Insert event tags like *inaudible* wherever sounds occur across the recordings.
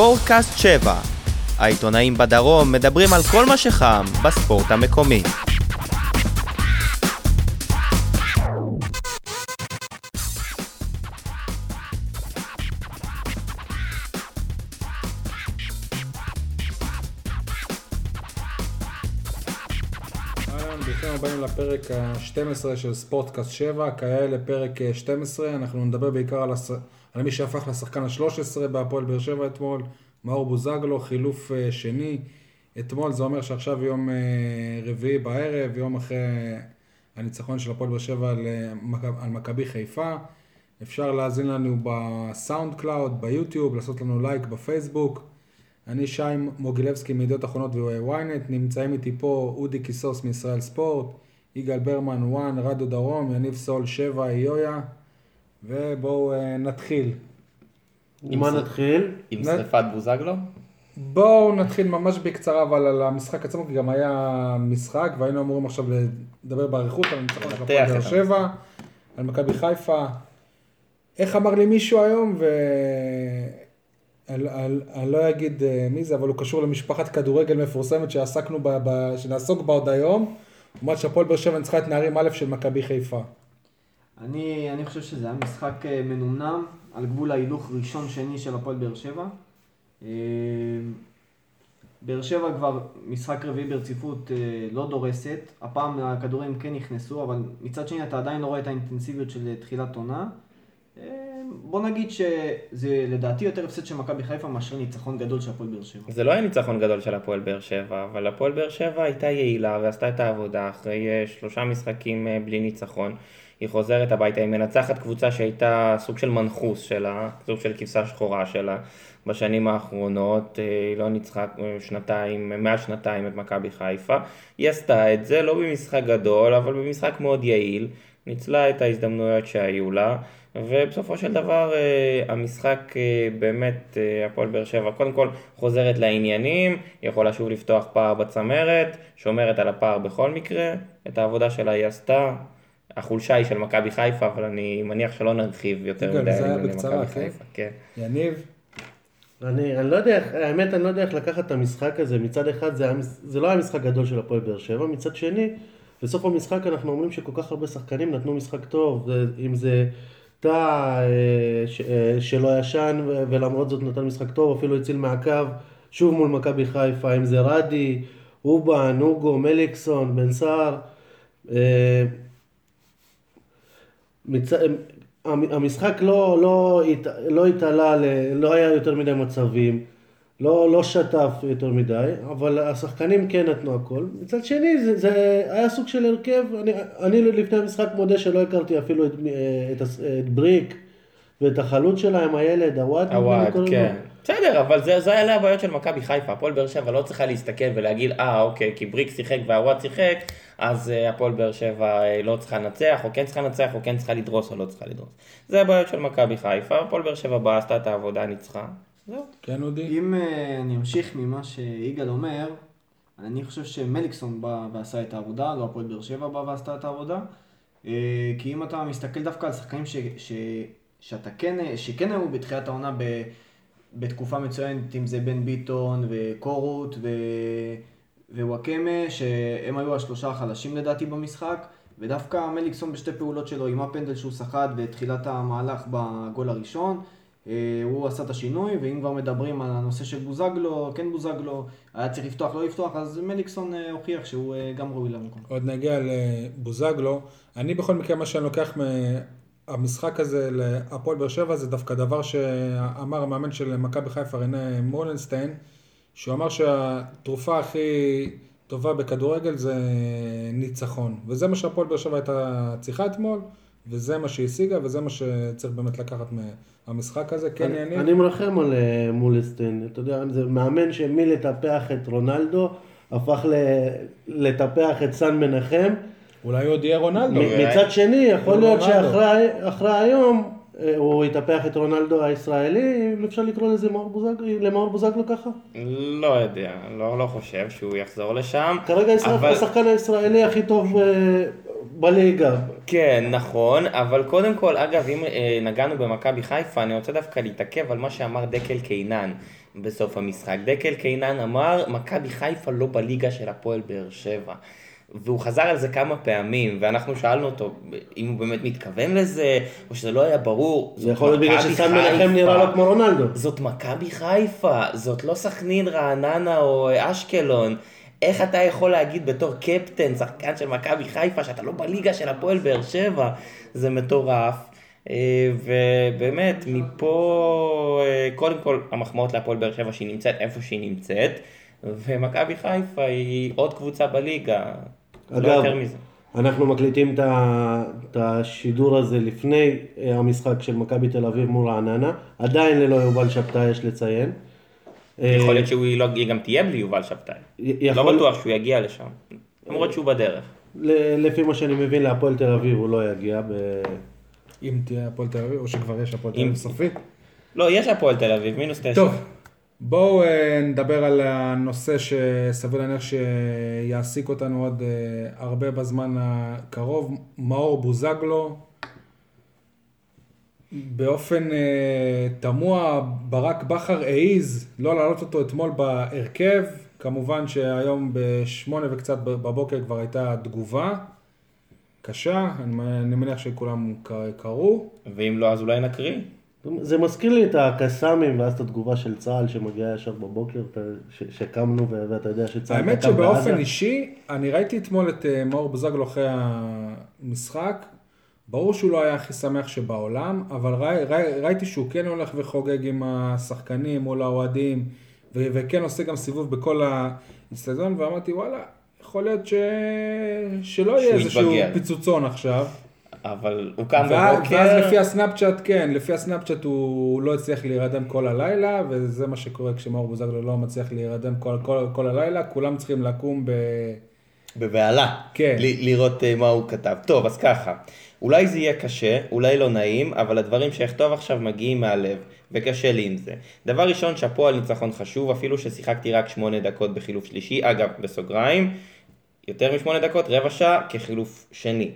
ספורטקאסט 7. העיתונאים בדרום מדברים על כל מה שחם בספורט המקומי. לפרק ה-12 של ספורטקאסט 7, כיאה לפרק אה, 12, אנחנו נדבר בעיקר על, הס... על מי שהפך לשחקן ה-13 בהפועל באר שבע אתמול, מאור בוזגלו, חילוף אה, שני. אתמול זה אומר שעכשיו יום אה, רביעי בערב, יום אחרי הניצחון של הפועל באר שבע על, אה, על מכבי חיפה. אפשר להאזין לנו ב SoundCloud, ביוטיוב, לעשות לנו לייק בפייסבוק. אני שי מוגילבסקי מידיעות אחרונות וויינט, נמצאים איתי פה אודי קיסוס מישראל ספורט, יגאל ברמן ONE, רדיו דרום, יניב סול שבע, איויה, ובואו אה, נתחיל. עם מה נתחיל? עם שריפת בוזגלו? בואו נתחיל ממש בקצרה אבל על המשחק עצמו, כי גם היה משחק, והיינו אמורים עכשיו לדבר באריכות על הניצחון של הפועל באר שבע, על מכבי חיפה. איך אמר לי מישהו היום, ו... אני- אני אני לא אגיד אה, מי זה, אבל הוא קשור למשפחת כדורגל מפורסמת שעסקנו בה, ב... שנעסוק בה עוד היום. הוא אמר שהפועל באר שבע ניצחה את נערים א' של מכבי חיפה. אני, אני חושב שזה היה משחק אה, מנומנם, על גבול ההילוך ראשון-שני של הפועל באר שבע. אה, באר שבע כבר משחק רביעי ברציפות אה, לא דורסת, הפעם הכדורים כן נכנסו, אבל מצד שני אתה עדיין לא רואה את האינטנסיביות של תחילת עונה. בוא נגיד שזה לדעתי יותר הפסד של מכבי חיפה מאשר ניצחון גדול של הפועל באר שבע. זה לא היה ניצחון גדול של הפועל באר שבע, אבל הפועל באר שבע הייתה יעילה ועשתה את העבודה אחרי שלושה משחקים בלי ניצחון. היא חוזרת הביתה, היא מנצחת קבוצה שהייתה סוג של מנחוס שלה, סוג של כבשה שחורה שלה בשנים האחרונות. אה, היא לא ניצחה אה, שנתיים, מעל שנתיים את מכבי חיפה. היא עשתה את זה, לא במשחק גדול, אבל במשחק מאוד יעיל. ניצלה את ההזדמנויות שהיו לה. ובסופו של דבר אה, המשחק באמת, הפועל באר שבע קודם כל חוזרת לעניינים, היא יכולה שוב לפתוח פער בצמרת, שומרת על הפער בכל מקרה, את העבודה שלה היא עשתה. החולשה היא של מכבי חיפה, אבל אני מניח שלא נרחיב יותר יגאל, מדי זה היה על בקצרה, מכבי כן? חיפה. כן. יניב, אני, אני לא יודע, האמת אני לא יודע איך לקחת את המשחק הזה, מצד אחד זה, זה לא היה משחק גדול של הפועל באר שבע, מצד שני, בסוף המשחק אנחנו אומרים שכל כך הרבה שחקנים נתנו משחק טוב, אם זה טאה אה, ש- שלא ישן ולמרות זאת נתן משחק טוב, אפילו הציל מהקו, שוב מול מכבי חיפה, אם זה רדי, אובן, אוגו, מליקסון, בן סער, אה, מצ... המ- המשחק לא, לא. לא התעלה. לא היה יותר מדי מצבים, לא, לא שטף יותר מדי, אבל השחקנים כן נתנו הכל. מצד שני, זה, זה היה סוג של הרכב, אני, אני לפני המשחק מודה שלא הכרתי אפילו את, את, הס- את בריק ואת החלוץ שלהם, הילד, הוואט, הוואט, כן. בסדר, אבל זה, זה אלה הבעיות של מכבי חיפה. הפועל באר שבע לא צריכה להסתכל ולהגיד, אה, אוקיי, כי בריק שיחק והוואט שיחק, אז אה, הפועל באר שבע אה, לא צריכה לנצח, או כן צריכה לנצח, או כן צריכה לדרוס, או לא צריכה לדרוס. זה הבעיות של מכבי חיפה, הפועל באר שבע באה, עשתה את העבודה, ניצחה. זהו. כן אודי? אם אה, אני אמשיך ממה שיגאל אומר, אני חושב שמליקסון בא ועשה את העבודה, לא הפועל באר שבע בא ועשתה את העבודה. אה, כי אם אתה מסתכל דווקא על שחקנים ש, ש, שאתה כן, שכן היו בתחילת העונה ב, בתקופה מצוינת, אם זה בן ביטון וקורות ו, ווואקמה, שהם היו השלושה החלשים לדעתי במשחק. ודווקא מליקסון בשתי פעולות שלו, עם הפנדל שהוא סחט בתחילת המהלך בגול הראשון, אה, הוא עשה את השינוי, ואם כבר מדברים על הנושא של בוזגלו, כן בוזגלו, היה צריך לפתוח, לא לפתוח, אז מליקסון אה, הוכיח שהוא אה, גם ראוי למקום. עוד נגיע לבוזגלו. אני בכל מקרה, מה שאני לוקח מהמשחק הזה להפועל באר שבע, זה דווקא דבר שאמר המאמן של מכבי חיפה, רנה מולנשטיין, שהוא אמר שהתרופה הכי טובה בכדורגל זה ניצחון. וזה מה שהפועל באר שבע הייתה צריכה אתמול, וזה מה שהיא השיגה, וזה מה שצריך באמת לקחת מהמשחק הזה. כן, אני? אני מרחם על אה, מולסטיין, אתה יודע, זה מאמן שמלטפח את רונלדו, הפך. לטפח את סן מנחם. אולי עוד יהיה רונלדו. מ- מצד שני, יכול להיות רונלדו. שאחרי אחרי היום אה, הוא יטפח את רונלדו הישראלי, אם אפשר לקרוא לזה מאור בוזגלו, למאור בוזגלו ככה? לא יודע, לא, לא חושב שהוא יחזור לשם. כרגע ישראל אבל- השחקן הישראלי הכי טוב אה, בליגה. כן, נכון, אבל קודם כל, אגב, אם אה, נגענו במכבי חיפה, אני רוצה דווקא להתעכב על מה שאמר דקל קינן בסוף המשחק. דקל קינן אמר, מכבי חיפה לא בליגה של הפועל באר שבע. והוא חזר על זה כמה פעמים, ואנחנו שאלנו אותו אם הוא באמת מתכוון לזה, או שזה לא היה ברור. זה יכול להיות בגלל שסן מנחם. נראה לו כמו רונלדו. זאת מכבי חיפה, זאת לא סכנין, רעננה או אשקלון. איך אתה יכול להגיד בתור קפטן, שחקן של מכבי חיפה, שאתה לא בליגה של הפועל באר שבע? זה מטורף. אה, ובאמת, מפה, אה, קודם כל, המחמאות להפועל באר שבע שהיא נמצאת איפה שהיא נמצאת, ומכבי חיפה היא עוד קבוצה בליגה. לא אגב, יותר מזה. אנחנו מקליטים את השידור הזה לפני אה, המשחק של מכבי תל אביב מול רעננה, עדיין ללא יובל שבתאי יש לציין. יכול אה, להיות שהיא לא- גם תהיה בלי יובל שבתאי. י- לא יכול- בטוח שהוא יגיע לשם. למרות שהוא בדרך. ל- לפי מה שאני מבין להפועל תל אביב הוא לא יגיע. ב- אם תהיה הפועל תל אביב, או שכבר יש הפועל תל אביב סופית. לא, יש הפועל תל אביב, מינוס תשע. טוב, בואו אה, נדבר על הנושא שסביר להניח שיעסיק אותנו עוד אה, הרבה בזמן הקרוב. מאור בוזגלו, באופן אה, תמוה, ברק בכר העז לא להעלות אותו אתמול בהרכב. כמובן שהיום בשמונה וקצת בבוקר כבר הייתה תגובה קשה, אני מניח שכולם קראו. ואם לא, אז אולי נקריא. זה מזכיר לי את הקסאמים ואז את התגובה של צה"ל שמגיעה ישר בבוקר, ש- שקמנו ו- ואתה יודע שצה"ל האמת תקם בעזה. שבאופן אישי, אני ראיתי אתמול את אה, מאור בוזגלו אחרי המשחק. ברור שהוא לא היה הכי שמח שבעולם, אבל ראי, ראי, ראיתי שהוא כן הולך וחוגג עם השחקנים מול האוהדים, ו- וכן עושה גם סיבוב בכל האצטדיון, ואמרתי וואלה, יכול להיות ש... שלא יהיה איזשהו. פיצוצון עכשיו. אבל הוא קם בבוקר, ואז לפי הסנאפצ'אט, כן, לפי הסנאפצ'אט הוא לא הצליח להירדם כל הלילה, וזה מה שקורה כשמאור בוזגלו לא מצליח להירדם כל, כל, כל הלילה, כולם צריכים לקום ב... בבהלה. כן. ל- לראות אה, מה הוא כתב. טוב, אז ככה. אולי זה יהיה קשה, אולי לא נעים, אבל הדברים שאכתוב עכשיו מגיעים מהלב, וקשה לי עם זה. דבר ראשון, שאפו על ניצחון חשוב, אפילו ששיחקתי רק שמונה דקות בחילוף שלישי, אגב, בסוגריים, יותר משמונה דקות, רבע שעה, כחילוף שני.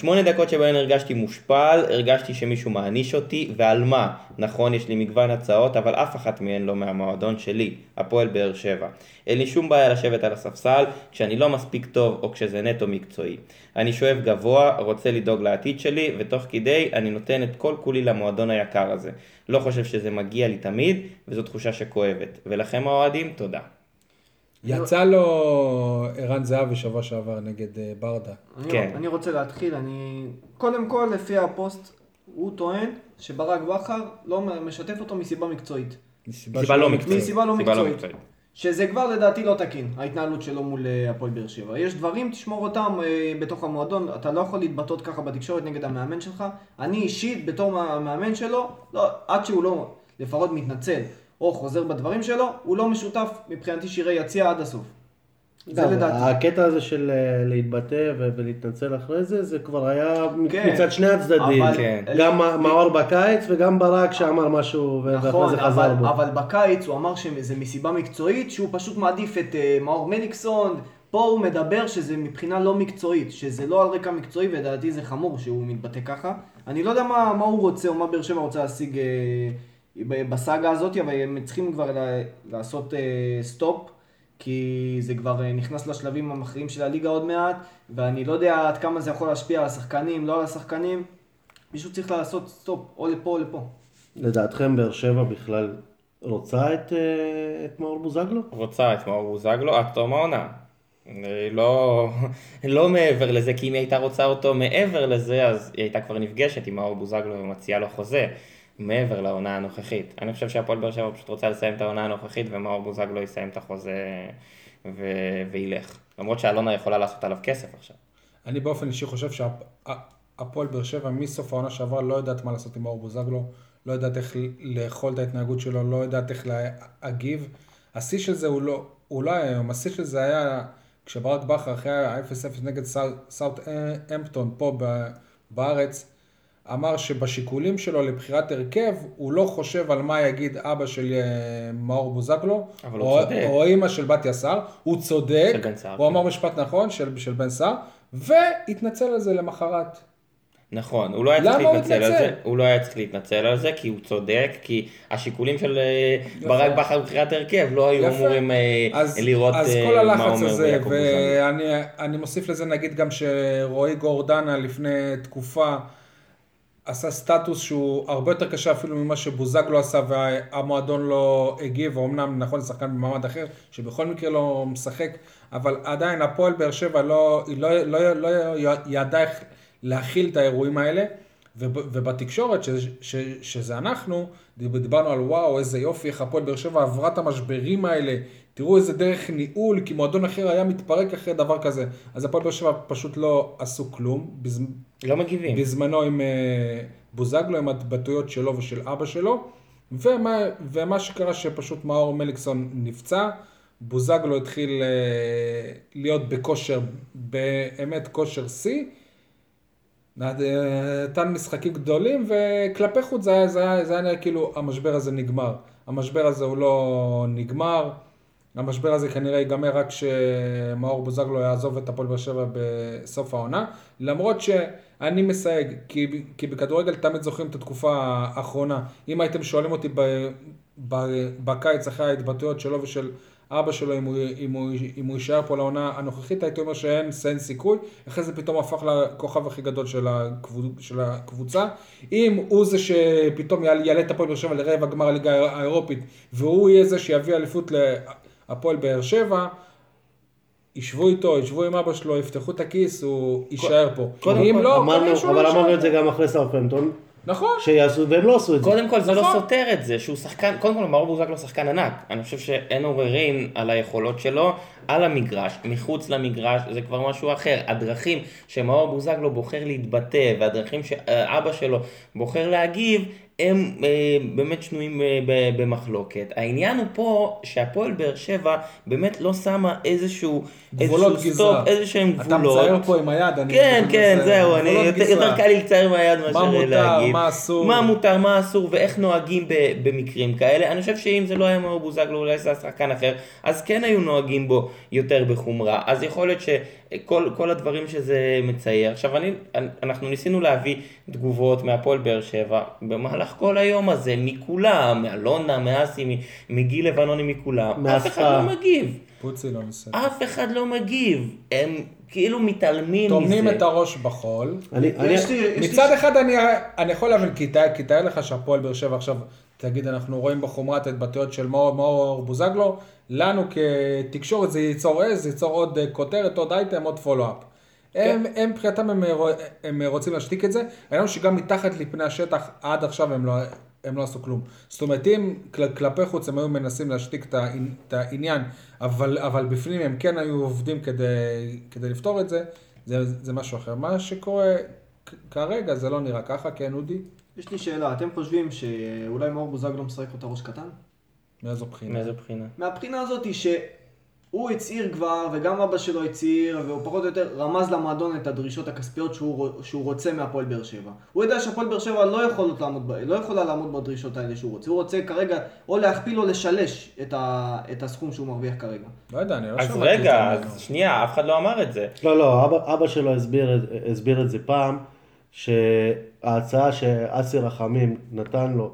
שמונה דקות שבהן הרגשתי מושפל, הרגשתי שמישהו מעניש אותי, ועל מה? נכון, יש לי מגוון הצעות, אבל אף אחת מהן לא מהמועדון שלי, הפועל באר שבע. אין לי שום בעיה לשבת על הספסל, כשאני לא מספיק טוב, או כשזה נטו מקצועי. אני שואף גבוה, רוצה לדאוג לעתיד שלי, ותוך כדי אני נותן את כל כולי למועדון היקר הזה. לא חושב שזה מגיע לי תמיד, וזו תחושה שכואבת. ולכם האוהדים, תודה. יצא לו ערן זהבי שבוע שעבר נגד אה, ברדה. אני, כן. אני רוצה להתחיל, אני... קודם כל, לפי הפוסט, הוא טוען שברק בכר לא משתף אותו מסיבה מקצועית. מסיבה לא מקצועית. מסיבה לא סיבה מקצועית. שזה כבר לדעתי לא תקין, ההתנהלות שלו מול אה, הפועל באר שבע. יש דברים, תשמור אותם אה, בתוך המועדון, אתה לא יכול להתבטאות ככה בתקשורת נגד המאמן שלך. אני אישית, בתור המאמן שלו, לא, עד שהוא לא לפחות מתנצל או חוזר בדברים שלו, הוא לא משותף מבחינתי שירי יציע עד הסוף. זה לדעתי. הקטע הזה של אה, להתבטא ולהתנצל אחרי זה, זה כבר היה כן. מצד שני הצדדים. אבל- כן. גם מאור בקיץ וגם ברק שאמר משהו ו- ואחרי נכון, זה חזר אבל, בו. אבל בקיץ הוא אמר שזה מסיבה מקצועית, שהוא פשוט מעדיף את uh, מאור מליקסון, פה הוא מדבר שזה מבחינה לא מקצועית, שזה לא על רקע מקצועי, ולדעתי זה חמור שהוא מתבטא ככה. אני לא יודע מה, מה הוא רוצה, או מה באר שבע רוצה להשיג אה, בסאגה הזאת, אבל הם צריכים כבר לעשות אה, stop, כי זה כבר אה, נכנס לשלבים המכריעים של הליגה עוד מעט, ואני לא יודע עד כמה זה יכול להשפיע על השחקנים, לא על השחקנים. מישהו צריך לעשות stop, או לפה או לפה. לדעתכם באר שבע בכלל רוצה את, אה, את מאור בוזגלו? רוצה את מאור בוזגלו עד תום העונה. אה, לא, *laughs* לא מעבר לזה, כי אם היא הייתה רוצה אותו מעבר לזה, אז היא הייתה כבר נפגשת עם מאור בוזגלו ומציעה לו חוזה. מעבר לעונה הנוכחית. אני חושב שהפועל באר שבע פשוט רוצה לסיים את העונה הנוכחית ומאור בוזגלו יסיים את החוזה ו- וילך. למרות שאלונה יכולה לעשות עליו כסף עכשיו. אני באופן אישי חושב שהפועל באר שבע מסוף העונה שעברה לא יודעת מה לעשות עם מאור בוזגלו, לא יודעת איך לאכול את ההתנהגות שלו, לא יודעת איך להגיב. השיא של זה הוא לא, הוא לא היום, השיא של זה היה כשברק בכר אחרי ה-0-0 נגד סאוט אמפטון פה בארץ, אמר שבשיקולים שלו לבחירת הרכב, הוא לא חושב על מה יגיד אבא של אה, מאור בוזגלו, או. או אימא של בתיה סער, הוא צודק, סער, הוא כן. אמר משפט נכון של, של בן סער, והתנצל על זה למחרת. נכון, הוא לא היה צריך להתנצל על? זה, הוא לא היה צריך להתנצל על זה, כי הוא צודק, כי השיקולים של אה, ברק בכר בבחירת הרכב לא היו יפה. אמורים אה, אז, לראות אז כל הלחץ הזה. ואני אני מוסיף לזה נגיד גם שרועי גורדנה לפני תקופה עשה סטטוס שהוא הרבה יותר קשה אפילו ממה שבוזגלו עשה והמועדון לא הגיב, ואומנם נכון שחקן במעמד אחר, שבכל מקרה לא משחק, אבל עדיין הפועל באר שבע לא, היא לא, לא, לא ידעה איך להכיל את האירועים האלה. וב- ובתקשורת, ש, ש, שזה אנחנו, דיב- דיברנו על וואו, איזה יופי, איך הפועל באר שבע עברה את המשברים האלה, תראו איזה דרך ניהול, כי מועדון אחר היה מתפרק אחרי דבר כזה. אז הפועל באר שבע פשוט לא עשו כלום, לא מגיבים. בזמנו עם אה, בוזגלו, עם ההתבטאויות שלו ושל אבא שלו, ומה, ומה שקרה שפשוט מאור מליקסון נפצע, בוזגלו התחיל אה, להיות בכושר, באמת כושר שיא, נתן משחקים גדולים, וכלפי חוץ זה היה נראה כאילו המשבר הזה נגמר. המשבר הזה הוא לא נגמר, המשבר הזה כנראה ייגמר רק כשמאור בוזגלו יעזוב את הפועל באר שבע בסוף העונה, למרות שאני מסייג, כי, כי בכדורגל תמיד זוכרים את התקופה האחרונה. אם הייתם שואלים אותי ב, ב, בקיץ אחרי ההתבטאויות שלו ושל אבא שלו, אם הוא, אם, הוא, אם הוא יישאר פה לעונה הנוכחית, הייתי אומר שאין אין סיכוי, אחרי זה פתאום הפך לכוכב הכי גדול של, הקבוצ, של הקבוצה. אם הוא זה שפתאום יעלה, את הפועל באר שבע לרבע גמר הליגה האירופית, והוא יהיה זה שיביא אליפות להפועל באר שבע, ישבו איתו, ישבו עם אבא שלו, יפתחו את הכיס, הוא יישאר פה. קודם אם כל, לא, אמרנו, אבל לא אמרנו את זה. גם אחרי סאופמפטון, נכון. שיעשו, והם לא עשו את זה. קודם כל זה לא נכון. סותר את זה שהוא שחקן, קודם כל מאור בוזגלו שחקן ענק, אני חושב שאין עוררין על היכולות שלו, על המגרש, מחוץ למגרש זה כבר משהו אחר, הדרכים שמאור בוזגלו בוחר להתבטא והדרכים שאבא שלו בוחר להגיב הם אה, באמת שנויים אה, ב- במחלוקת. העניין הוא פה שהפועל באר שבע באמת לא שמה איזשהו, גבולות איזשהו גזרה. stop, איזה שהם אתה גבולות. מצייר פה עם היד, אני... כן, כן, זהו, אני יותר. יותר קל לי לצייר מהיד מאשר מה מותר, להגיד. מה אסור. מה מותר, מה אסור, ואיך נוהגים ב- במקרים כאלה. אני חושב שאם זה לא היה מאור בוזגלו, אולי זה היה שחקן אחר, אז כן היו נוהגים בו יותר בחומרה. אז יכול להיות שכל כל הדברים שזה מצייר. עכשיו, אני, אנחנו ניסינו להביא תגובות מהפועל באר שבע במהלך כל היום הזה, מכולם, מאלונה, מאסי, מגיל לבנוני, מכולם. אף אחד. לא מגיב. פוצי לא נושא. אף אחד לא מגיב. הם כאילו מתעלמים מזה. טומנים את הראש בחול. אני, אני, יש לי, יש מצד אחד אני, אני יכול להבין, כי תאר, כי תאר לך שהפועל באר שבע עכשיו, תגיד, אנחנו רואים בחומרת ההתבטאויות של מאור, מאור בוזגלו, לנו כתקשורת זה ייצור עז, זה ייצור עוד אה, כותרת, עוד אייטם, עוד פולו-אפ. הם, הם מבחינתם הם, אה, הם רוצים להשתיק את זה, העניין הוא שגם מתחת לפני השטח עד עכשיו הם לא, הם לא עשו כלום. זאת אומרת, אם כל, כלפי חוץ הם היו מנסים להשתיק את, העני- את העניין, אבל, אבל בפנים הם כן היו עובדים כדי, כדי לפתור את זה, זה, זה משהו אחר. מה שקורה כרגע זה לא נראה ככה, כן אודי? יש לי שאלה, אתם חושבים שאולי מאור בוזגלו משחק אותה ראש קטן? מאיזו בחינה? מאיזו בחינה? מהבחינה הזאת היא שהוא הצהיר כבר, וגם אבא שלו הצהיר, והוא פחות או יותר רמז למועדון את הדרישות הכספיות שהוא, שהוא רוצה מהפועל באר שבע. הוא יודע שהפועל באר שבע לא, לעמוד, לא יכולה לעמוד בדרישות האלה שהוא רוצה. הוא רוצה כרגע או להכפיל או לשלש את, ה, את הסכום שהוא מרוויח כרגע. לא יודע, אני לא אז שמעתי את זה רגע, ממנו. אז שנייה, אף אחד לא אמר את זה. לא, לא, אבא, אבא שלו הסביר, הסביר את זה פעם, שההצעה שאסי רחמים נתן לו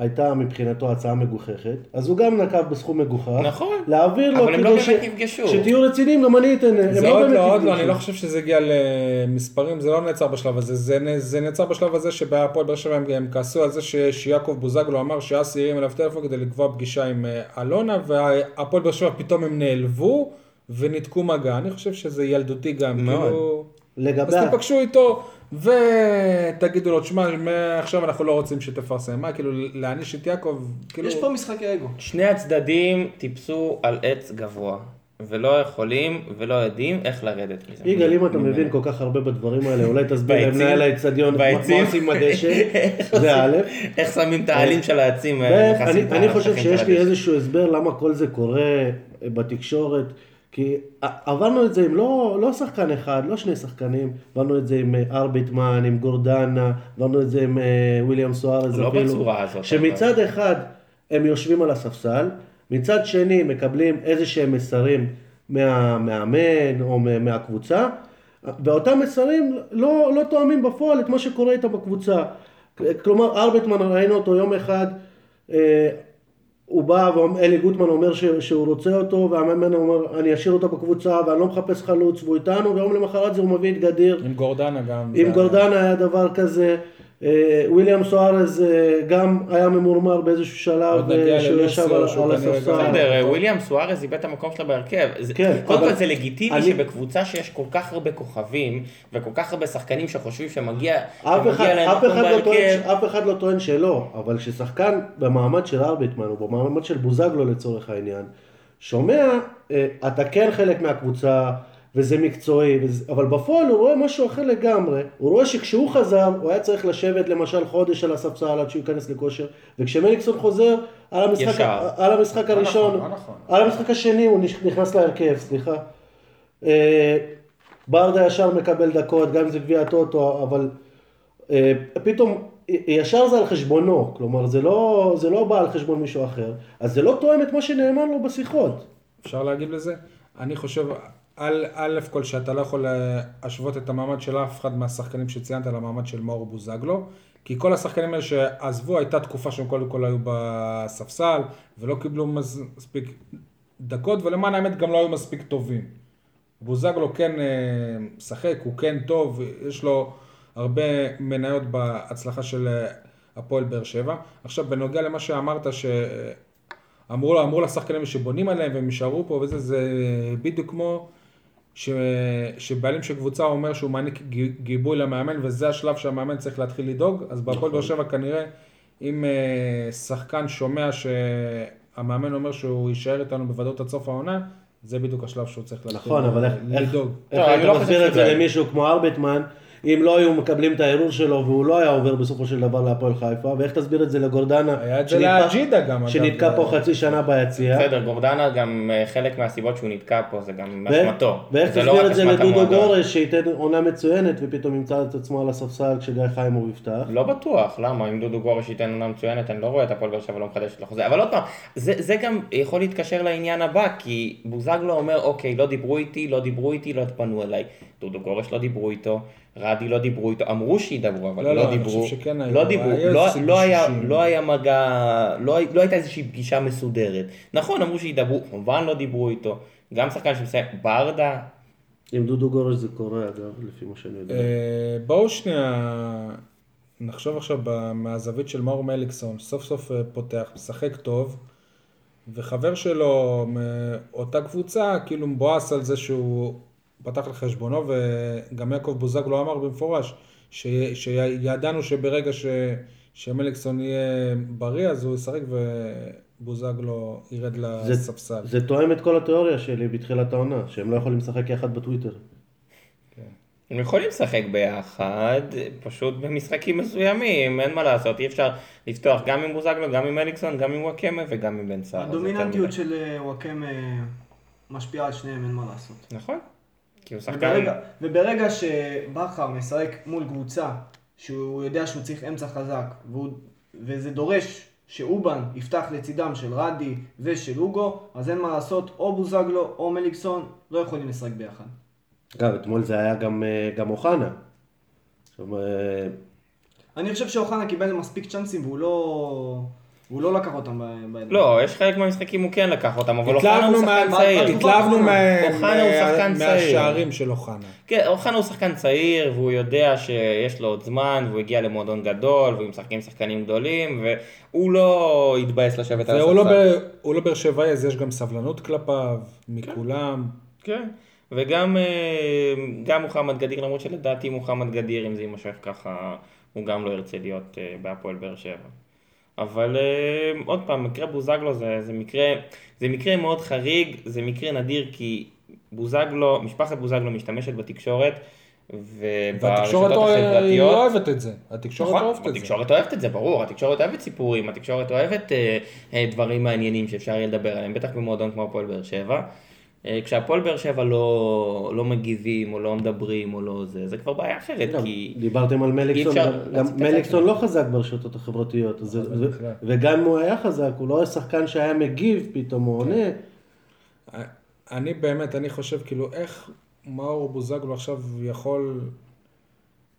הייתה מבחינתו הצעה מגוחכת, אז הוא גם נקב בסכום מגוחך. נכון. להעביר לו אבל הם לא נפגשו. שתהיו רציניים, גם אני אתן, הם זה לא עוד באמת לא, עוד לא, נפגשו. אני לא חושב שזה הגיע למספרים, זה לא נעצר בשלב הזה, זה, זה נעצר בשלב הזה שבהפועל באר שבע הם, כעסו על זה ש, שיעקב בוזגלו אמר שאסי הרים אליו טלפון כדי לקבוע פגישה עם אה, אלונה, והפועל באר שבע פתאום הם נעלבו וניתקו מגע, אני חושב שזה ילדותי גם, מאוד. כאילו... לגבי, אז תיפגשו איתו ותגידו לו, תשמע, מעכשיו אנחנו לא רוצים שתפרסם, מה, כאילו להעניש את יעקב, כאילו... יש פה משחקי אגו. שני הצדדים טיפסו על עץ גבוה, ולא יכולים ולא יודעים איך לרדת מזה. יגאל, אם אתה. מבין כל כך הרבה בדברים האלה, אולי תסביר? למנהל האצטדיון מה? עושים עם הדשא, *laughs* זה א', איך שמים את העלים של העצים, מכסים אני, חושב שיש לי. איזשהו הסבר למה כל זה קורה בתקשורת, כי עברנו את זה עם לא, לא שחקן אחד, לא שני שחקנים, עברנו את זה עם אה, ארביטמן, עם גורדנה, עברנו את זה עם אה, וויליאם סוארז לא אפילו, בצורה הזאת, שמצד אחד הם יושבים על הספסל, מצד שני מקבלים איזה שהם מסרים מהמאמן או מה- מהקבוצה, ואותם מסרים לא, לא תואמים בפועל את מה שקורה איתם בקבוצה. כלומר, ארבטמן ראינו אותו יום אחד, אה, הוא בא ואלי גוטמן אומר ש, שהוא רוצה אותו, והמאמן אומר, אני אשאיר אותו בקבוצה ואני לא מחפש חלוץ, והוא איתנו, ויום למחרת זה הוא מביא את גדיר. עם גורדנה גם. עם גורדנה היה דבר כזה. אה, וויליאם סוארז אה, גם היה ממורמר באיזשהו שלב אה, שהוא ישב על הספסל. בסדר, וויליאם סוארז איבד את המקום שלו בהרכב. כן, קודם כל זה לגיטימי אני- שבקבוצה שיש כל כך הרבה כוכבים, וכל כך הרבה שחקנים שחושבים שמגיע להם מקום לא טוען, בהרכב, אף אחד לא טוען שלא, אבל כששחקן במעמד של ארביטמן או במעמד של בוזגלו לצורך העניין, שומע, אתה כן חלק מהקבוצה וזה מקצועי, וזה, אבל בפועל הוא רואה משהו אחר לגמרי, הוא רואה שכשהוא חזר הוא היה צריך לשבת למשל חודש על הספסל עד שהוא ייכנס לכושר, וכשמליקסון חוזר על המשחק, ישר. על המשחק הראשון, לא נכון. על המשחק השני הוא נכנס להרכב, סליחה. אה, ברדה ישר מקבל דקות, גם אם זה גביע הטוטו, אבל אה, פתאום ישר זה על חשבונו, כלומר זה לא, זה לא בא על חשבון מישהו אחר, אז זה לא תואם את מה שנאמר לו בשיחות. אפשר להגיב לזה? אני חושב, א', כל שאתה לא יכול להשוות את המעמד של אף אחד מהשחקנים שציינת למעמד של מאור בוזגלו, כי כל השחקנים האלה שעזבו, הייתה תקופה שהם קודם כל היו בספסל, ולא קיבלו מס- מספיק דקות, ולמען האמת גם לא היו מספיק טובים. בוזגלו כן אה, משחק, הוא כן טוב, יש לו הרבה מניות בהצלחה של אה, הפועל באר שבע. עכשיו, בנוגע למה שאמרת, שאמרו לו, אמרו לשחקנים שבונים עליהם והם יישארו פה וזה, זה בדיוק כמו ש... שבעלים של קבוצה אומר שהוא מעניק גי- גיבוי למאמן, וזה השלב שהמאמן צריך להתחיל לדאוג, אז בהפועל באר שבע כנראה, אם אה, שחקן שומע שהמאמן אומר שהוא יישאר איתנו בוודאות עד סוף העונה, זה בדיוק השלב שהוא צריך להתחיל נכון, אבל איך, איך, לדאוג. איך לא, אני היית לא חושב מסביר את זה למישהו כמו ארביטמן, אם לא היו מקבלים את הערעור שלו והוא לא היה עובר בסופו של דבר להפועל חיפה, ואיך תסביר את זה לגורדנה, היה את זה שנתקע- לאג'ידה גם, אגב. שנתקע פה חצי שנה ביציאה. בסדר, גורדנה גם אה, חלק מהסיבות שהוא נתקע פה זה גם אשמתו. ואיך לא תסביר את זה לדודו. גורש שייתן עונה מצוינת ופתאום ימצא את עצמו על הספסל כשגיא חיימוב יפתח? לא בטוח, למה? אם דודו גורש ייתן עונה מצוינת, אני לא רואה את הפועל באר שבע לא מחדשת לו חוזה. אבל עוד פעם, זה, זה גם יכול להתקשר לעניין הבא, כי בוזגלו אומר, אוקיי, לא דיברו איתי, לא דיברו איתי, לא פנו אליי. דודו גורש לא דיברו איתו, רדי לא דיברו איתו, אמרו שידברו, אבל לא, לא, לא, אני דיברו. חושב שכן לא דיברו, היה לא, לא, היה. לא היה מגע, לא, לא הייתה איזושהי פגישה מסודרת. נכון, אמרו שידברו, כמובן לא דיברו איתו. גם שחקן שמסיים, ברדה, עם דודו גורש זה קורה אגב, לפי מה שאני יודע. אה, בואו שנייה נחשוב עכשיו מהזווית של מאור מליקסון, סוף סוף אה, פותח, משחק טוב, וחבר שלו מאותה קבוצה כאילו מבואס על זה שהוא פתח לחשבונו, וגם יעקב בוזגלו אמר במפורש ש- שידענו שברגע ש... שמליקסון יהיה בריא אז הוא ישחק ובוזגלו ירד לספסל. זה תואם את כל התיאוריה שלי בתחילת העונה, שהם לא יכולים לשחק יחד בטוויטר. הם יכולים לשחק ביחד, פשוט במשחקים מסוימים, אין מה לעשות, אי אפשר לפתוח גם עם בוזגלו, גם עם אליקסון, גם עם וואקמה וגם עם בן סער. הדומיננטיות. של אה, וואקמה משפיעה על שניהם, אין מה לעשות. נכון. כי הוא שחקן... וברגע, וברגע שבכר משחק מול קבוצה שהוא יודע שהוא צריך אמצע חזק, והוא, וזה דורש שאובן יפתח לצידם של רדי ושל אוגו, אז אין מה לעשות, או בוזגלו או מליקסון לא יכולים לשחק ביחד. אגב, אתמול זה היה גם, אה, גם אוחנה. עכשיו, אני חושב שאוחנה קיבל מספיק צ'אנסים והוא לא, והוא לא לקח אותם ב- בידיים. לא, יש חלק מהמשחקים הוא כן לקח אותם, אבל אוחנה הוא שחקן מה- צעיר. התלהבנו הוא. מהשערים של אוחנה. כן, אוחנה הוא שחקן צעיר, והוא יודע שיש לו עוד זמן, והוא הגיע למועדון גדול, והוא משחק עם שחקנים גדולים, והוא לא יתבאס לשבת על לא הספסל. ב- הוא לא באר שבעי, אז יש גם סבלנות כלפיו, מכולם. כן, וגם אה, גם מוחמד גדיר, למרות שלדעתי מוחמד גדיר, אם זה יימשך ככה, הוא גם לא ירצה להיות אה, בהפועל באר שבע. אבל אה, עוד פעם, מקרה בוזגלו זה, זה, מקרה, זה מקרה מאוד חריג, זה מקרה נדיר כי בוזגלו, משפחת בוזגלו משתמשת בתקשורת והתקשורת החברתיות. אוהבת את זה. התקשורת נכון, אוהבת את זה. התקשורת אוהבת את זה, ברור, התקשורת אוהבת סיפורים, התקשורת אוהבת אה, אה, דברים מעניינים שאפשר יהיה לדבר עליהם, בטח במועדון כמו הפועל באר שבע. אה, כשהפועל באר שבע לא, לא מגיבים, או לא מדברים, או לא זה, זה כבר בעיה אחרת, כי... דיברתם על מליקסון, גם- מליקסון. לא חזק ברשתות החברתיות, זה- זה-. וגם אם הוא היה חזק, הוא לא היה שחקן שהיה מגיב פתאום, הוא עונה. אני באמת, אני חושב כאילו איך, מאור בוזגלו עכשיו יכול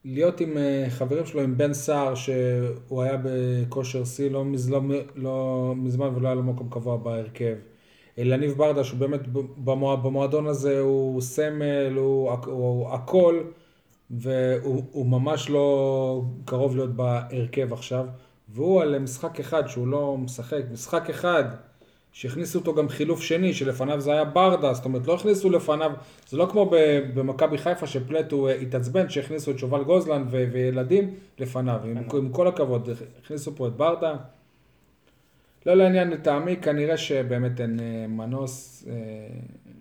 להיות עם אה, חברים שלו, עם בן סער, שהוא היה בכושר שיא לא, מז, לא, לא מזמן ולא היה לו מקום קבוע בהרכב. אלניב ברדה, שהוא באמת במוע, במועדון הזה הוא סמל, הוא, הוא הכל, והוא ממש לא קרוב להיות בהרכב עכשיו. והוא על משחק אחד שהוא לא משחק, משחק אחד שהכניסו אותו גם חילוף שני, שלפניו זה היה ברדה, זאת אומרת לא הכניסו לפניו, זה לא כמו במכבי חיפה שפלטו התעצבן שהכניסו את שובל גוזלן וילדים לפניו, עם, עם כל הכבוד, הכניסו פה את ברדה. לא לעניין לטעמי, כנראה שבאמת אין אה, מנוס. אה,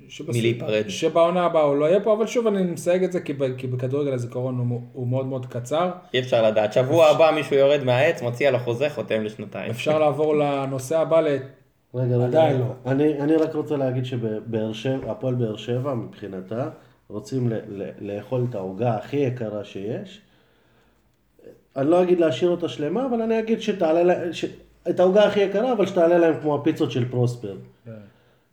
שבס... מלהיפרד. שבעונה הבאה הוא לא יהיה פה, אבל שוב אני מסייג את זה כי, כי בכדורגל הזיכרון הוא, הוא מאוד מאוד קצר. אי אפשר לדעת, שבוע אפשר... הבא מישהו יורד מהעץ, מוציא לו חוזה, חותם לשנתיים. אפשר לעבור לנושא הבא, רגע, רגע, עדיין לא. אני, אני רק רוצה להגיד שהפועל באר שבע מבחינתה רוצים ל, ל, לאכול את העוגה הכי יקרה שיש. אני לא אגיד להשאיר אותה שלמה, אבל אני אגיד שתעלה, ש... את העוגה הכי יקרה, אבל שתעלה להם כמו הפיצות של פרוספר.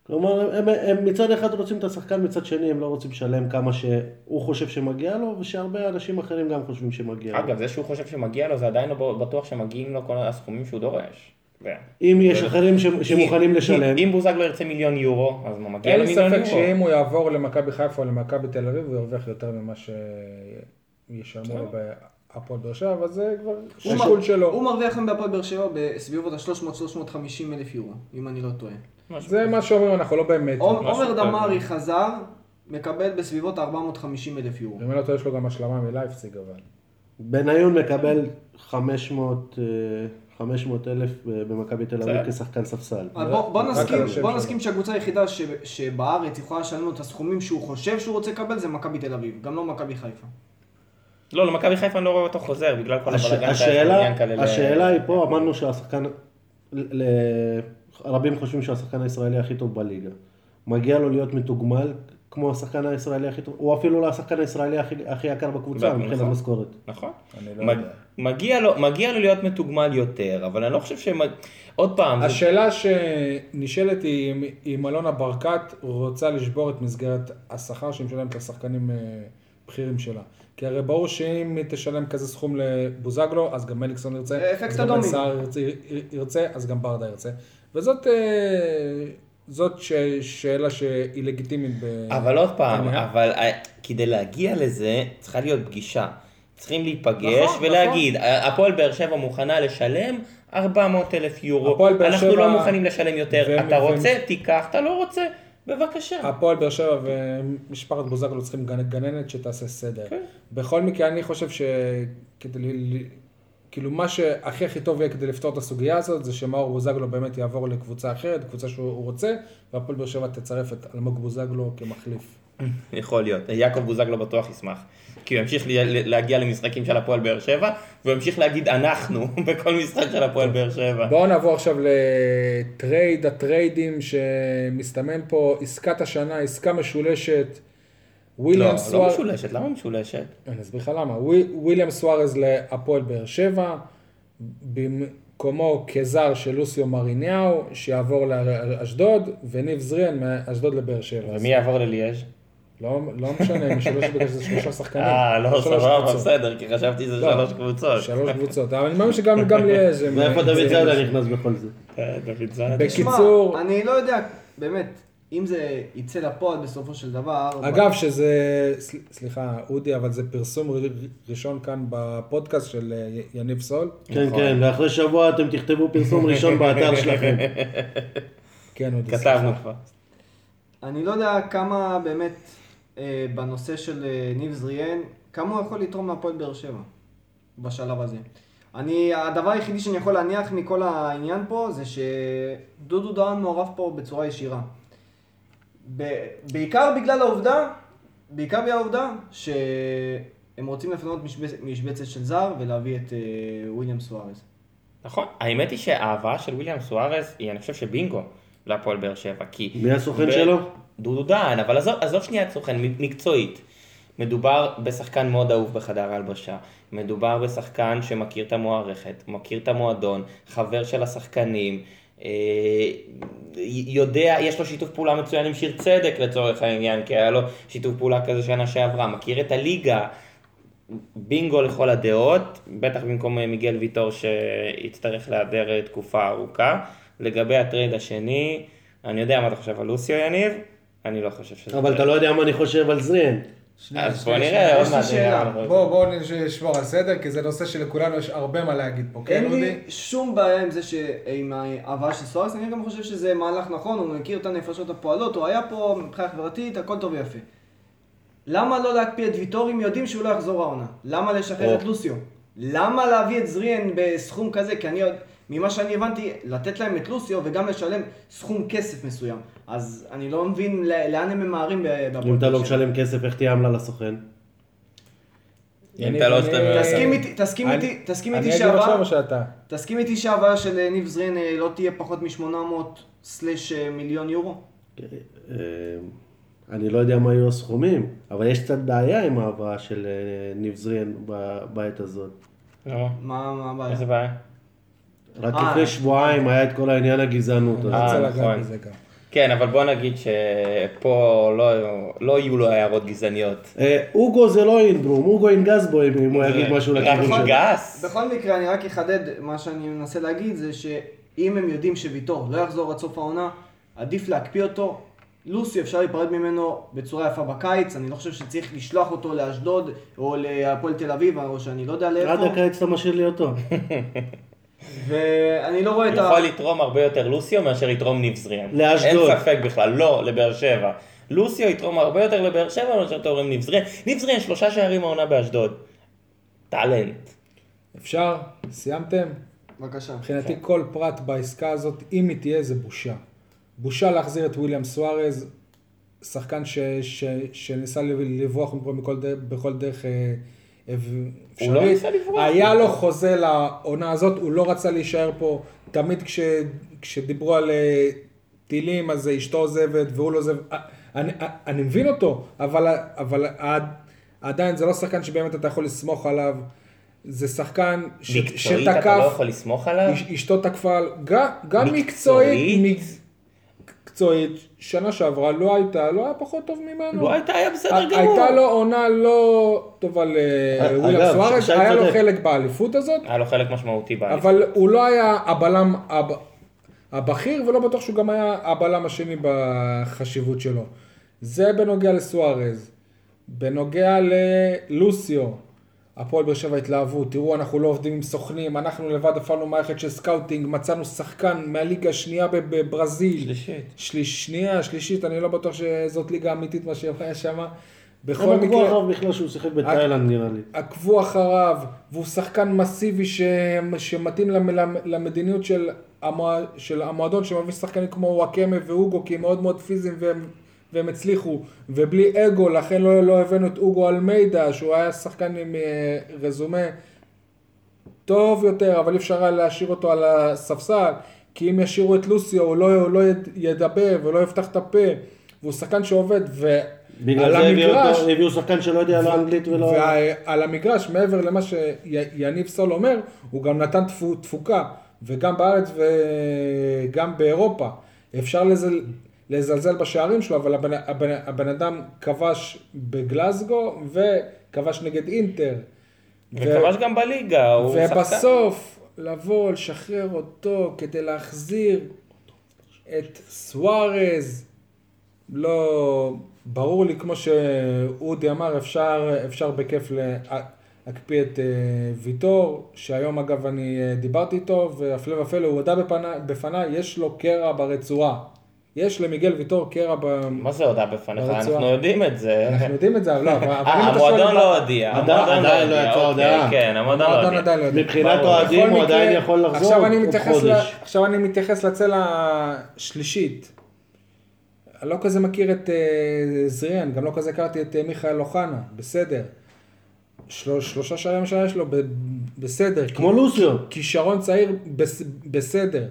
כלומר, הם, הם מצד אחד רוצים את השחקן, מצד שני הם לא רוצים לשלם כמה שהוא חושב שמגיע לו, ושהרבה אנשים אחרים גם חושבים שמגיע לו. אגב, זה שהוא חושב שמגיע לו, זה עדיין לא בטוח שמגיעים לו כל הסכומים שהוא דורש. אם יש אחרים שמוכנים לשלם. אם בוזגלו ירצה מיליון יורו, אז מה מגיע לו מיליון יורו? אין לי ספק שאם הוא יעבור למכבי חיפה או למכבי תל אביב, הוא ירוויח יותר ממה שישלמו לו בהפועל באר שבע, אבל זה כבר שיקול שלו. הוא מרוויח היום בהפועל באר שבע בסביבות ה-300-350 אלף יורו, אם אני לא טועה. זה מה שאומרים, אנחנו לא באמת. עומר דמארי חזר, מקבל בסביבות 450 אלף יורו. אם אני לא טועה, יש לו גם השלמה מלייפציג אבל. בניון מקבל 500... 500 אלף במכבי תל אביב כשחקן ספסל. בוא נסכים, בוא נסכים שהקבוצה היחידה שבארץ יכולה לשלם לו את הסכומים שהוא חושב שהוא רוצה לקבל זה מכבי תל אביב, גם לא מכבי חיפה. לא, למכבי חיפה אני לא רואה אותו חוזר בגלל כל הבלאגן שהיה השאלה היא פה, אמרנו שהשחקן, רבים חושבים שהשחקן הישראלי הכי טוב בליגה. מגיע לו להיות מתוגמל כמו השחקן הישראלי הכי טוב, הוא אפילו לא השחקן הישראלי הכי, הכי יקר בקבוצה מבחינת נכון. משכורת. נכון. לא מג... מגיע, לו, מגיע לו להיות מתוגמל יותר, אבל אני לא חושב ש... עוד פעם... השאלה זה... שנשאלת היא אם, אם אלונה ברקת רוצה לשבור את מסגרת השכר שהיא משלמת לשחקנים אה, בכירים שלה. כי הרי ברור שאם היא תשלם כזה סכום לבוזגלו, אז גם מליקסון ירצה, אז גם סער ירצה, ירצה, אז גם ברדה ירצה. וזאת... אה, זאת ש... שאלה שהיא לגיטימית. ב... אבל עוד פעם, אבל אה, כדי להגיע לזה צריכה להיות פגישה. צריכים להיפגש נכון, ולהגיד, נכון. הפועל באר שבע מוכנה לשלם 400 אלף יורו, אנחנו שבע... לא מוכנים לשלם יותר, ו... אתה רוצה, ו... תיקח, אתה לא רוצה, בבקשה. הפועל באר שבע ומשפחת בוזגלו צריכים גננת שתעשה סדר. כן. בכל מקרה, אני חושב שכדי כאילו מה שהכי הכי טוב יהיה כדי לפתור את הסוגיה הזאת, זה שמאור בוזגלו באמת יעבור לקבוצה אחרת, קבוצה שהוא רוצה, והפועל באר שבע תצרף את אלמוג בוזגלו כמחליף. *laughs* יכול להיות, יעקב בוזגלו בטוח ישמח. כי הוא ימשיך להגיע למשחקים של הפועל באר שבע, והוא ימשיך להגיד אנחנו *laughs* בכל משחק של הפועל באר שבע. בואו נעבור עכשיו לטרייד הטריידים שמסתמן פה, עסקת השנה, עסקה משולשת. וויליאם לא, סואר... לא משולשת, למה משולשת? אני אסביר לך למה. וויליאם סוארז להפועל באר שבע, במקומו כזר של לוסיו מריניאו, שיעבור לאשדוד, וניב זריאן מאשדוד לבאר שבע. ומי יעבור לליאז'? לא, לא משנה, משלוש בגלל שזה שלושה שחקנים. אה, לא, סבבה, בסדר, כי חשבתי שזה לא, שלוש קבוצות. שלוש קבוצות, אבל אני מאמין שגם ליאז' ואיפה דוד זאדה נכנס בכל זה? אה, דוד זאדה. בקיצור... אני לא יודע, באמת. אם זה יצא לפועל בסופו של דבר... אגב, שזה, סליחה, אודי, אבל זה פרסום ראשון כאן בפודקאסט של אה, יניב סול. כן, נכון. כן, ואחרי שבוע אתם תכתבו פרסום ראשון *laughs* באתר שלכם. כן, אודי, כתבנו כבר. אני לא יודע כמה באמת בנושא של אה, ניב זריאן, כמה הוא יכול לתרום מהפועל באר שבע בשלב הזה. אני, הדבר היחידי שאני יכול להניח מכל העניין פה זה שדודו דהן מעורב פה בצורה ישירה. בעיקר בגלל העובדה, בעיקר בגלל העובדה שהם רוצים לפנות משבצת של זר ולהביא את אה, וויליאם סוארז. נכון, האמת היא שההבאה של וויליאם סוארז היא אני חושב שבינגו להפועל באר שבע, כי... מי הסוכן ב... שלו? דודו דהן, אבל עזוב, עזוב שנייה את סוכן, מקצועית. מדובר בשחקן מאוד אהוב בחדר ההלבשה, מדובר בשחקן שמכיר את המוערכת, מכיר את המועדון, חבר של השחקנים, אה, יודע, יש לו שיתוף פעולה מצוין עם שיר צדק לצורך העניין, כי היה לו שיתוף פעולה כזה שנה שעברה, מכיר את הליגה, בינגו לכל הדעות, בטח במקום אה, מיגל ויטור שיצטרך להיעדר אה, תקופה ארוכה. לגבי הטרייד השני, אני יודע מה אתה חושב על לוסיו יניב, אני לא חושב שזה... אבל אתה לא יודע מה אני חושב על זריאן. אז בוא. נראה, עוד יש לי מעט שאלה. נראה. בואו בואו נשמור על סדר, כי זה נושא שלכולנו יש הרבה מה להגיד פה, כן אין אודי? לי שום בעיה עם זה ש... עם ההבאה של סוארס, אני גם חושב שזה מהלך נכון, הוא מכיר את הנפשות הפועלות, הוא היה פה מבחינה חברתית, הכל טוב ויפה. למה לא להקפיא את ויטור אם יודעים שהוא לא יחזור העונה? למה לשחרר. את לוסיו? למה להביא את זריאן בסכום כזה? כי אני עוד... ממה שאני הבנתי, לתת להם את לוסיו וגם לשלם סכום כסף מסוים. אז אני לא מבין לאן הם ממהרים ב- בהפועל אם אתה לא. משלם כסף, איך תהיה עמלה לסוכן? אם אתה לא תסכים איתי, תסכים איתי, תסכים אני איתי אגיד עכשיו שהבאה... או שאתה? תסכים איתי שההבאה של אה, ניב זרין אה, לא תהיה פחות מ-800 סלש אה, מיליון יורו? אה, אני לא יודע מה יהיו הסכומים, אבל יש קצת בעיה עם ההבאה של ניב זריאן ב- בעת הזאת. מה הבעיה? איזה בעיה? רק אה, לפני שבועיים היה את כל העניין הגזענות. רוצה נכון. לגעת בזה גם. כן, אבל בוא נגיד שפה לא, לא יהיו לו הערות גזעניות. אה, אוגו זה לא אינברום, אוגו ינגז בו אם הוא יגיד משהו רק לכיוון שלו. גס. בכל מקרה, אני רק אחדד, מה שאני מנסה להגיד זה שאם הם יודעים שוויטור לא יחזור עד סוף העונה, עדיף להקפיא אותו. לוסי אפשר להיפרד ממנו בצורה יפה בקיץ, אני לא חושב שצריך לשלוח אותו לאשדוד או להפועל תל אביב, או שאני לא יודע עד לאיפה. הקיץ אתה משאיר לי אותו. *laughs* ואני לא רואה את ה... יכול לתרום הרבה יותר לוסיו מאשר יתרום ניב זריאן. לאשדוד. אין ספק בכלל, לא, לבאר שבע. לוסיו יתרום הרבה יותר לבאר שבע מאשר תורם ניב זריאן. ניב זריאן שלושה שערים העונה באשדוד. טאלנט. אפשר? סיימתם? בבקשה. מבחינתי כל פרט בעסקה הזאת, אם היא תהיה, זה בושה. בושה להחזיר את וויליאם סוארז, שחקן ש, ש, שניסה לברוח מפה דרך, בכל דרך אפשרית. לא ניסה לברוח היה לו חוזה לעונה הזאת, הוא לא רצה להישאר פה. תמיד כש, כשדיברו על אה, טילים, אז אשתו עוזבת והוא לא עוזב. אה, אני, אה, אני מבין אותו, אבל, אבל עד, עדיין זה לא שחקן שבאמת אתה יכול לסמוך עליו. זה שחקן ש, מקצועית אתה לא יכול לסמוך עליו? אש- אשתו תקפה, על- גם, גם מקצועית? מקצועית, מקצועית, שנה שעברה לא הייתה, לא היה פחות טוב ממנו. לא הייתה, היה בסדר גמור. הייתה לו עונה לא טובה לוויליאם אגב, סוארז, שי היה לו. חלק באליפות הזאת, היה לו חלק משמעותי באליפות. אבל הוא לא היה הבלם הב- הבכיר, ולא בטוח שהוא גם היה הבלם השני בחשיבות שלו. זה בנוגע לסוארז. בנוגע ללוסיו, הפועל באר שבע התלהבו, תראו אנחנו לא עובדים עם סוכנים, אנחנו לבד הפעלנו מערכת של scouting, מצאנו שחקן מהליגה השנייה בב- בברזיל. שלישית. שליש, שנייה, שלישית, אני לא בטוח שזאת ליגה אמיתית מה שהיה שם. בכל הם עקבו מקרה, אחריו בכלל שהוא שיחק בתאילנד נראה לי. עקבו אחריו, והוא שחקן מסיבי ש... שמתאים למ... למ- למדיניות של, המוע... של המועדון שמביא שחקנים כמו וואקמה ואוגו, כי הם מאוד מאוד פיזיים והם, והם הצליחו, ובלי אגו, לכן לא, לא הבאנו את אוגו אלמידה, שהוא היה שחקן עם אה, רזומה טוב יותר, אבל אי אפשר היה להשאיר אותו על הספסל, כי אם ישאירו את לוסיו, הוא לא, הוא לא יד- ידבר ולא יפתח את הפה, והוא שחקן שעובד, ועל בגלל זה הביאו המגרש... אותו- הביאו שחקן שלא יודע לא אנגלית ולא... ועל המגרש, מעבר למה שיניב סול אומר, הוא גם נתן תפו- תפוקה, וגם בארץ וגם באירופה. אפשר לזל, לזלזל בשערים שלו, אבל הבן, הבן, הבן אדם כבש בגלזגו וכבש נגד אינטר. וכבש גם בליגה, הוא שחקן. ובסוף לבוא, לשחרר אותו כדי להחזיר את סוארז, לא... ברור לי, כמו שאודי אמר, אפשר, אפשר בכיף להקפיא את אה, ויטור, שהיום אגב אני אה, דיברתי איתו, והפלא ופלא, הוא הודה בפני- בפניי, יש לו קרע ברצועה. יש למיגל ויטור קרע ב... מה זה הודעה בפניך? אנחנו יודעים את זה. אנחנו יודעים את זה, אבל לא, אה, שואל המועדון לא הודיע. עדיין- לא הודיע, יצאה אוקיי, הודעה. כן, המועדון לא הודיע. לא יודע. מבחינת. אוהדים הוא עדיין יכול לחזור עוד. חודש. עכשיו אני מתייחס לצלע השלישית. אני לא כזה מכיר את אה, זריאן, גם לא כזה הכרתי את אה, מיכאל אוחנה, בסדר. של... שלושה שערים השנה יש לו. בסדר. כמו לוסיו. כישרון צעיר, בס... בסדר.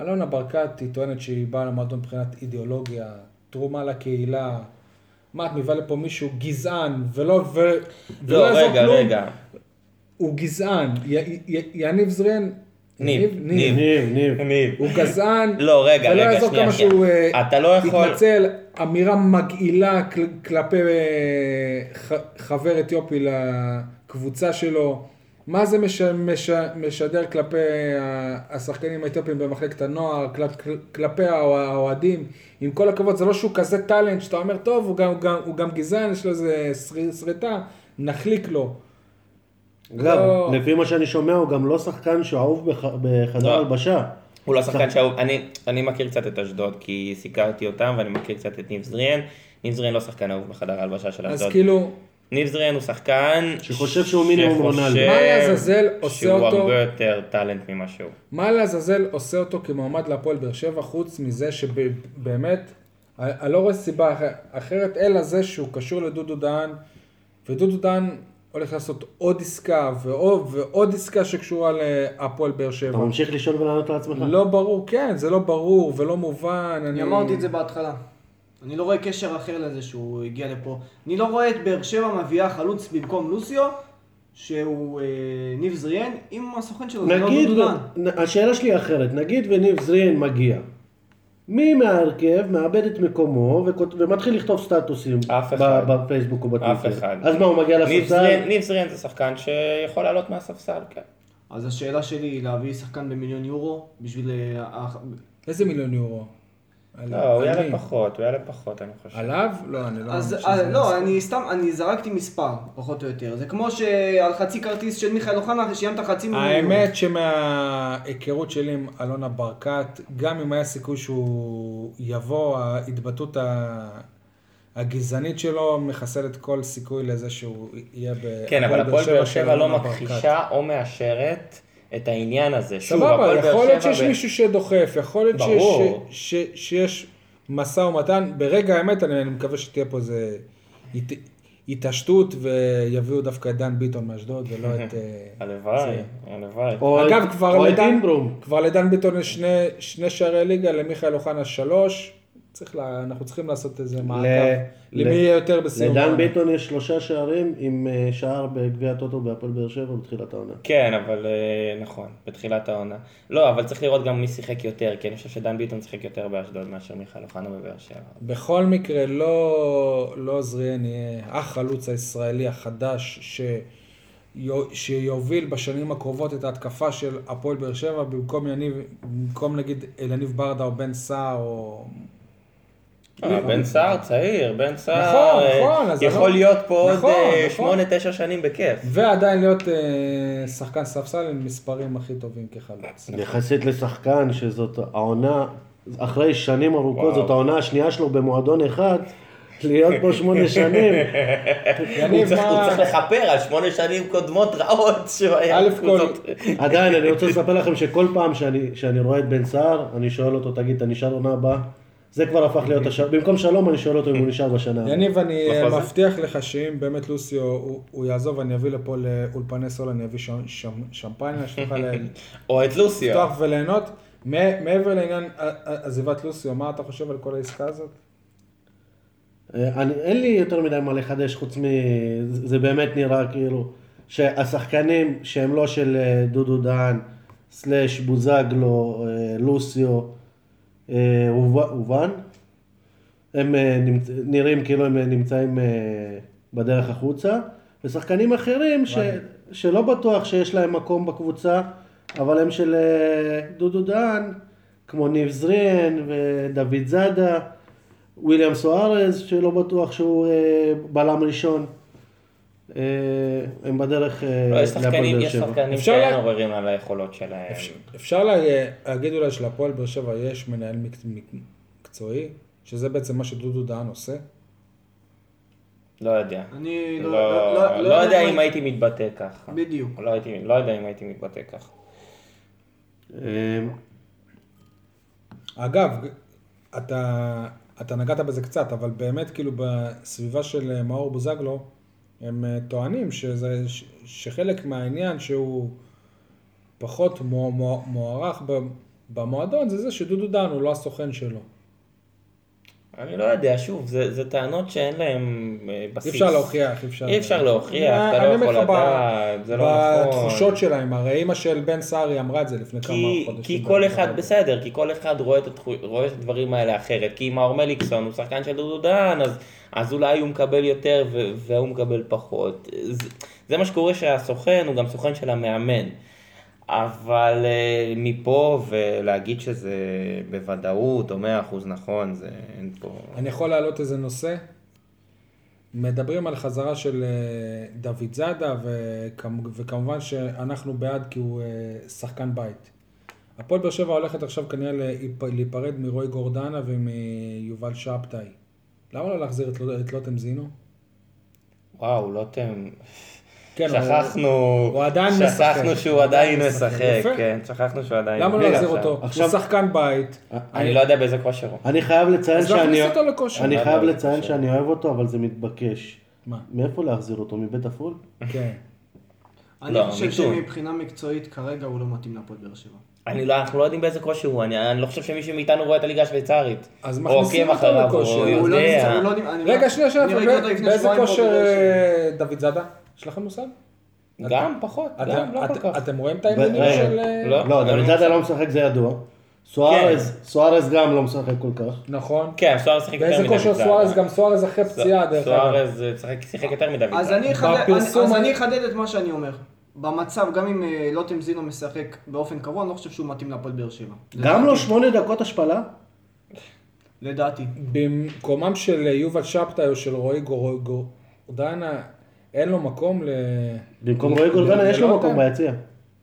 אלונה ברקת היא טוענת שהיא באה למועדון מבחינת אידיאולוגיה, תרומה לקהילה. מה, את מביאה לפה מישהו גזען, ולא... ו... לא, ולא יעזור רגע, כלום? רגע. הוא גזען. י- י- יניב זריאן ניב, ניב? ניב. ניב, ניב. ניב. הוא גזען, לא, רגע, ולא רגע, יעזור שנייה, כמה שנייה. שהוא אה, אתה לא יכול... התנצל, אמירה מגעילה כל- כלפי אה, ח- חבר אתיופי לקבוצה שלו. מה זה מש, מש, משדר כלפי השחקנים האתיופים במחלקת הנוער, כל, כל- כלפי האוה- האוהדים? עם כל הכבוד, זה לא שהוא כזה טאלנט, שאתה אומר, טוב, הוא גם, הוא גם, הוא גם גזען, יש לו איזה שר- שריטה, נחליק לו. אגב, לא. לפי מה שאני שומע, הוא גם לא שחקן שאהוב בח- בחדר לא. הלבשה. הוא לא שחקן שאהוב, אני, אני מכיר קצת את אשדוד כי סיקרתי אותם ואני מכיר קצת את ניב זריאן. ניב זריאן לא שחקן אהוב בחדר ההלבשה של אז אשדוד. כאילו, ניב זריאן הוא שחקן שחושב שהוא מינימום שחושב רונלדו. מה לעזאזל עושה שהוא אותו? הרבה יותר טאלנט ממה שהוא. מה לעזאזל עושה אותו כמועמד להפועל באר שבע, חוץ מזה שבאמת, אני לא רואה סיבה אח- אחרת, אלא זה שהוא קשור לדודו דהן, ודודו דהן הולך לעשות עוד עסקה ועוד, ועוד עסקה שקשורה להפועל באר אתה שבע. ממשיך לשאול ולענות לעצמך? לא ברור, כן, זה לא ברור ולא מובן. אני אמרתי את זה בהתחלה. אני לא רואה קשר אחר לזה שהוא הגיע לפה. אני לא רואה את באר שבע מביאה חלוץ במקום לוסיו, שהוא אה, ניב זריאן, עם הסוכן שלו, זה לא נגיד, דודו דן. נ- השאלה שלי אחרת, נגיד וניב זריאן מגיע. מי מההרכב מאבד את מקומו וכות- ומתחיל לכתוב סטטוסים. בפייסבוק ובטוויטר. אף אחד. אז מה, הוא מגיע לספסל? ניב זריאן זה שחקן שיכול לעלות מהספסל, כן. אז השאלה שלי היא להביא שחקן במיליון יורו בשביל... אה, איזה מיליון יורו? לא, הוא על יעלה? פחות, הוא יעלה פחות, אני חושב. עליו? לא, אני לא... אז אה, לא. אני סתם, אני זרקתי מספר, פחות או יותר. זה כמו שעל חצי כרטיס של מיכאל אוחנה, שילמת חצי מיליון. האמת שמההיכרות שלי עם אלונה ברקת, גם אם היה סיכוי שהוא יבוא, ההתבטאות ה- הגזענית שלו מחסלת כל סיכוי לזה שהוא יהיה ב... כן, אבל הפועל באר שבע לא. מכחישה או מאשרת את העניין הזה. שוב, סבבה, יכול להיות שיש ב- מישהו שדוחף, יכול להיות שיש, ברור. ש, ש, שיש משא ומתן, ברגע האמת אני, אני מקווה שתהיה פה איזה הת, התעשתות ויביאו דווקא את דן ביטון מאשדוד ולא *laughs* את... אה, הלוואי. הלוואי. אגב, כבר לדן. כבר לדן ביטון יש שני, שני שערי ליגה, למיכאל אוחנה שלוש. צריך לה, אנחנו צריכים לעשות איזה מעקב. למי ל- יהיה יותר בסיום. לדן. ביטון יש שלושה שערים עם אה, שער בגביע הטוטו בהפועל באר שבע בתחילת העונה. כן, אבל אה, נכון, בתחילת העונה. לא, אבל צריך לראות גם מי שיחק יותר, כי אני חושב שדן ביטון שיחק יותר באשדוד מאשר מיכאל אוחנה בבאר שבע. בכל מקרה, לא, לא זריאן יהיה החלוץ הישראלי החדש ש... יו- שיוביל בשנים הקרובות את ההתקפה של הפועל באר שבע במקום יניב, במקום נגיד אלניב ברדה או בן סער או... אה, בן סער צעיר, בן סער נכון, אה, נכון, יכול אני לא- להיות פה עוד נכון, אה, נכון. שמונה, תשע שנים בכיף. ועדיין להיות אה, שחקן ספסל עם מספרים הכי טובים כחלוץ. יחסית לשחקן שזאת העונה, אחרי שנים ארוכות, וואו. זאת העונה השנייה שלו במועדון אחד, להיות פה שמונה שנים. הוא צריך לכפר על שמונה שנים קודמות רעות שהוא היה. עדיין, אני רוצה לספר לכם שכל פעם שאני רואה את בן סער, אני שואל אותו, תגיד, אתה נשאר עונה הבאה? זה כבר הפך להיות השלום. במקום שלום, אני שואל אותו אם הוא נשאר בשנה. יניב, אני אה? מבטיח לך שאם באמת לוסיו הוא, יעזוב, אני אביא לפה לאולפני סול, אני אביא שמפניה שתוכל ל- *laughs* או את לוסיו. לפתוח וליהנות. מעבר לעניין עזיבת לוסיו, מה אתה חושב על כל העסקה הזאת? אה, אני, אין לי יותר מדי מה לחדש חוץ מ... זה באמת נראה כאילו שהשחקנים שהם לא של אה, דודו דהן, סלאש בוזגלו, לוסיו, אובן, הם אה. נראים כאילו הם אה, נמצאים אה, בדרך החוצה, ושחקנים אחרים ש... שלא בטוח שיש להם מקום בקבוצה, אבל הם של אה, דודו דהן, כמו ניב זריאן ודוד זאדה. וויליאם סוארז, שלא בטוח שהוא אה, בלם ראשון. אה, הם בדרך אה, לא, יש להפועל שחקנים, באר יש שבע. שחקנים אפשר שאין עוררין על היכולות שלהם. אפשר לה- להגיד אולי שלפועל באר שבע יש מנהל מק- מק- מקצועי, שזה בעצם מה שדודו דהן עושה. לא יודע. אני לא, לא לא, לא, לא יודע אם הייתי מתבטא ככה. בדיוק. לא הייתי- לא יודע אם הייתי מתבטא ככה. אגב, אתה, אתה נגעת בזה קצת, אבל באמת כאילו בסביבה של אה, מאור בוזגלו, הם אה, טוענים שזה, שחלק מהעניין שהוא פחות מו- מו- מוערך במועדון, זה זה שדודו דן הוא לא הסוכן שלו. אני לא יודע, שוב, זה, זה טענות שאין להן אה, אי בסיס. אפשר להוכיח, אי אפשר... אי אפשר להוכיח, אתה לא יכול לדעת, זה לא נכון. בתחושות שלהם, הרי אימא של בן סערי אמרה את זה לפני כמה כי, חודשים. כי כל אחד, בסדר, כי כל אחד רואה את, התחו- רואה את הדברים האלה אחרת. כי מאור מליקסון הוא שחקן של דודו דהן, אז, אז אולי הוא מקבל יותר והוא מקבל פחות. זה, זה מה שקורה שהסוכן הוא גם סוכן של המאמן. אבל אה, מפה ולהגיד שזה בוודאות או מאה אחוז נכון, זה אין פה... אני יכול להעלות איזה נושא? מדברים על חזרה של אה, דוד זאדה, וכמ- וכמובן שאנחנו בעד כי הוא אה, שחקן בית. הפועל באר שבע הולכת עכשיו כנראה להיפ- להיפרד מרועי גורדנה ומיובל שבתאי. למה לא להחזיר את, את לוטם זינו? וואו, לוטם... כן, שכחנו, הוא עדיין שכחנו משחק. שהוא עדיין עדיין משחק. כן, שכחנו שהוא עדיין... למה לא להחזיר אותו? עכשיו- הוא שחקן בית. אני לא יודע באיזה כושר הוא. אני חייב לציין אז שאני... להכניס אותו לכושר. אני לא חייב יודע, לציין. שאני אוהב אותו, אבל זה מתבקש. מה? מאיפה להחזיר אותו? מבית עפול? כן. אני לא, חושב. שמבחינה מקצועית כרגע הוא לא מתאים להפועל באר שבע. אני לא, אנחנו לא יודעים באיזה כושר הוא, אני, אני לא חושב שמישהו מאיתנו רואה את הליגה השוויצרית. אז מכניסים אותו לכושר. הוא לא יודע. לא. אני רגע, לא- שנייה, שנייה, באיזה כושר. אה, דוד זאדה? יש לכם מושג? גם פחות, גם לא כל כך. אתם רואים את רגע, של... אה, לא. לא, דוד זאדה. לא משחק, זה ידוע. סוארז, סוארז גם לא משחק כל כך. נכון. כן, סוארז שיחק יותר באיזה מדוד כושר. סוארז? גם סוארז אחרי פציעה, דרך אגב. סוארז אה, שיחק- יותר מדוד אז אני אחדד את מה שאני אומר. במצב, גם אם אה, לוטם זינו משחק באופן קבוע, אני לא חושב שהוא מתאים להפועל באר שבע. גם לא שמונה דקות השפלה? לדעתי. במקומם של יובל שבתאי או של רועי גור- גורדנה, אין לו מקום ל... במקום רועי גורדנה יש לו? מקום ביציע.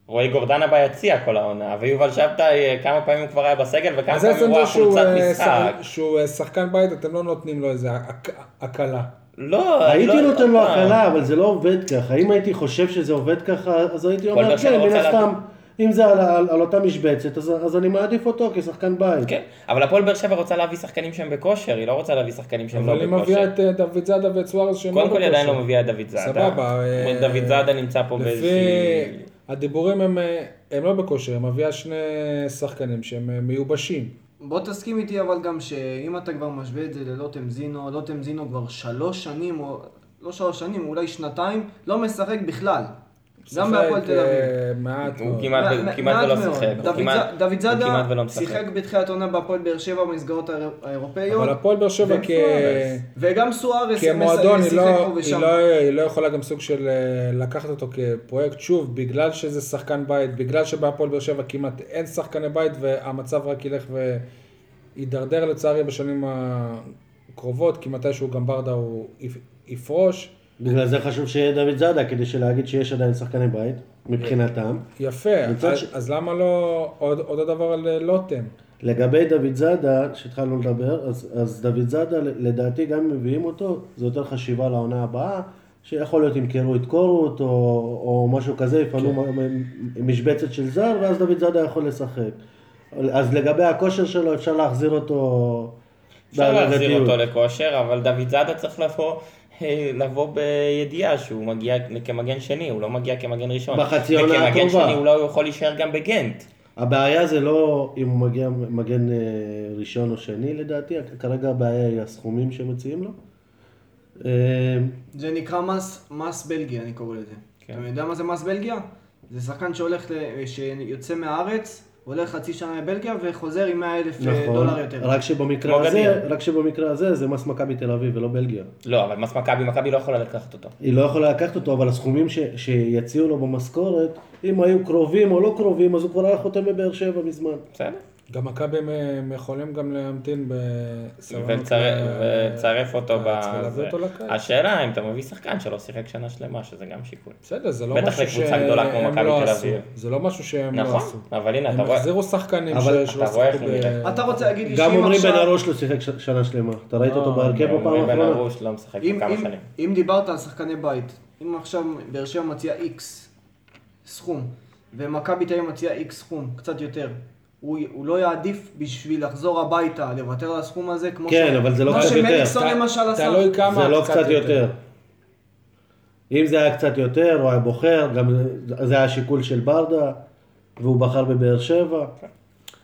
רועי גורדנה ביציע כל העונה, ויובל שבתאי אה, כמה פעמים הוא כבר היה בסגל וכמה פעמים הוא היה חולצת אה, משחק. שח- שהוא אה, שחקן בית, אתם לא נותנים לו איזה הק- הקלה. לא, אני הייתי לא- נותן לו פעם. הקלה, אבל זה לא עובד ככה. אם הייתי חושב שזה עובד ככה, אז הייתי אומר, כן, מן הסתם. אם זה על, על, על אותה משבצת, אז, אז אני מעדיף אותו כשחקן בית. כן, אבל הפועל באר שבע רוצה להביא שחקנים שהם בכושר, היא לא רוצה להביא שחקנים שהם לא אבל היא בכושר. מביאה את אה, דוד זאדה ואת סוארז שהם לא קודם כל היא עדיין לא בכושר. מביאה את דוד זאדה. סבבה, אה, דוד זאדה נמצא פה לפי באיזושהי... הדיבורים הם, אה, הם לא בכושר, היא מביאה שני שחקנים שהם מיובשים. בוא תסכים איתי אבל גם שאם אתה כבר משווה את זה ללוטם זינו, לוטם זינו כבר שלוש שנים, או לא שלוש שנים, אולי שנתיים, לא משחק בכלל. גם משחק, בהפועל תל אביב. אה, מעט הוא מאוד. כמעט מע- כמעט מעט ולא. שיחק. דוד זאדה. שיחק בתחילת עונה בהפועל באר שבע במסגרות האיר- האירופאיות. אבל הפועל באר שבע וגם כ... וגם סוארס כמועדון היא לא, פה היא, ושם. לא, היא לא יכולה גם סוג של אה, לקחת אותו כפרויקט, שוב, בגלל שזה שחקן בית, בגלל שבהפועל באר שבע כמעט אין שחקני בית והמצב רק ילך ויידרדר לצערי בשנים הקרובות, כי מתישהו גם ברדה הוא יפ- יפרוש. בגלל זה חשוב שיהיה דוד זאדה, כדי להגיד שיש עדיין שחקני בית, מבחינתם. יפה, אז, ש- אז למה לא עוד, עוד הדבר על אה, לוטם? לגבי דוד זאדה, שהתחלנו לדבר, אז, אז דוד זאדה, לדעתי, גם אם מביאים אותו, זה יותר חשיבה לעונה הבאה, שיכול להיות ימכרו את קורות, או, או משהו כזה, יפנו כן. משבצת של זר, ואז דוד זאדה יכול לשחק. אז לגבי הכושר שלו, אפשר להחזיר אותו אפשר להחזיר. אותו לכושר, אבל דוד זאדה צריך לבוא, לבוא בידיעה שהוא מגיע כמגן שני, הוא לא מגיע כמגן ראשון. בחצי עונה וכמגן הקרובה. שני אולי הוא יכול להישאר גם בגנט. הבעיה זה לא אם הוא מגיע מגן אה, ראשון או שני לדעתי, כרגע הבעיה היא הסכומים שמציעים לו. אה, זה נקרא מס, מס בלגיה, אני קורא לזה. כן. אתה יודע מה זה מס בלגיה? זה שחקן שהולך, ל- שיוצא מהארץ, הולך חצי שנה לבלגיה וחוזר עם 100 אלף נכון, דולר יותר. רק שבמקרה הזה. רק שבמקרה הזה זה מס מכבי תל אביב ולא בלגיה. לא, אבל מס מכבי, מכבי לא יכולה לקחת אותו. היא לא יכולה לקחת אותו, אבל הסכומים ש, שיציעו לו במשכורת, אם היו קרובים או לא קרובים, אז הוא כבר היה חותם בבאר שבע מזמן. בסדר. גם מכבי הם, הם יכולים גם להמתין בסבלנות. ולצרף- אותו בזה. ולהביא אותו לקיץ. השאלה אם אתה מביא שחקן שלא שיחק שנה שלמה, שזה גם שיקול. בסדר, זה לא בטח משהו לקבוצה שהם גדולה כמו מכבי לא תל עשו. אביב. זה לא משהו שהם לא נכון, עשו. אבל הנה, אתה הם רואה, החזירו שחקנים שלא אתה רואה איך שיחקו הם ב... נראים. אתה רוצה להגיד לי גם שאם עמרי בן עכשיו... ארוש לא שיחק שנה שלמה. אתה ראית אותו לא, בהרכב בפעם עמרי בן האחרונה? ארוש לא משחק כמה שנים. אם דיברת על שחקני בית, אם עכשיו באר שבע מציעה איקס סכום, ומכבי תל אביב מציעה איקס סכום, קצת יותר, הוא, הוא לא יעדיף בשביל לחזור הביתה, לוותר על הסכום הזה, כמו כן, אבל זה לא כמו קצת יותר. שמליקסון ת- למשל עשה. תלוי כמה זה לא קצת יותר. אם זה היה קצת יותר, הוא היה בוחר, גם זה היה שיקול של ברדה, והוא בחר בבאר שבע.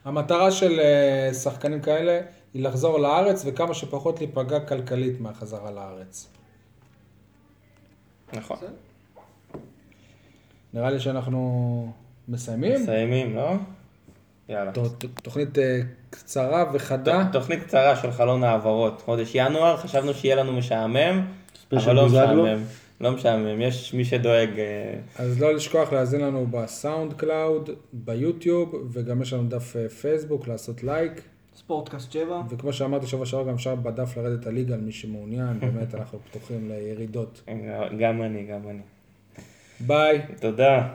המטרה של אה, שחקנים כאלה היא לחזור לארץ וכמה שפחות להיפגע כלכלית מהחזרה לארץ. נכון. נראה לי שאנחנו מסיימים. מסיימים, לא? יאללה. ת- ת- תוכנית אה, קצרה וחדה. ת- תוכנית קצרה של חלון העברות. חודש ינואר, חשבנו שיהיה לנו משעמם, אבל לא. משעמם. לא משעמם, יש מי שדואג. אה, אז לא לשכוח להאזין לנו ב SoundCloud, ביוטיוב, וגם יש לנו דף אה, פייסבוק, לעשות לייק. ספורטקאסט 7. וכמו שאמרתי שבוע שעבר, גם אפשר בדף לרדת הליגה על מי שמעוניין, *laughs* באמת אנחנו פתוחים לירידות. גם אני, גם אני. ביי. תודה.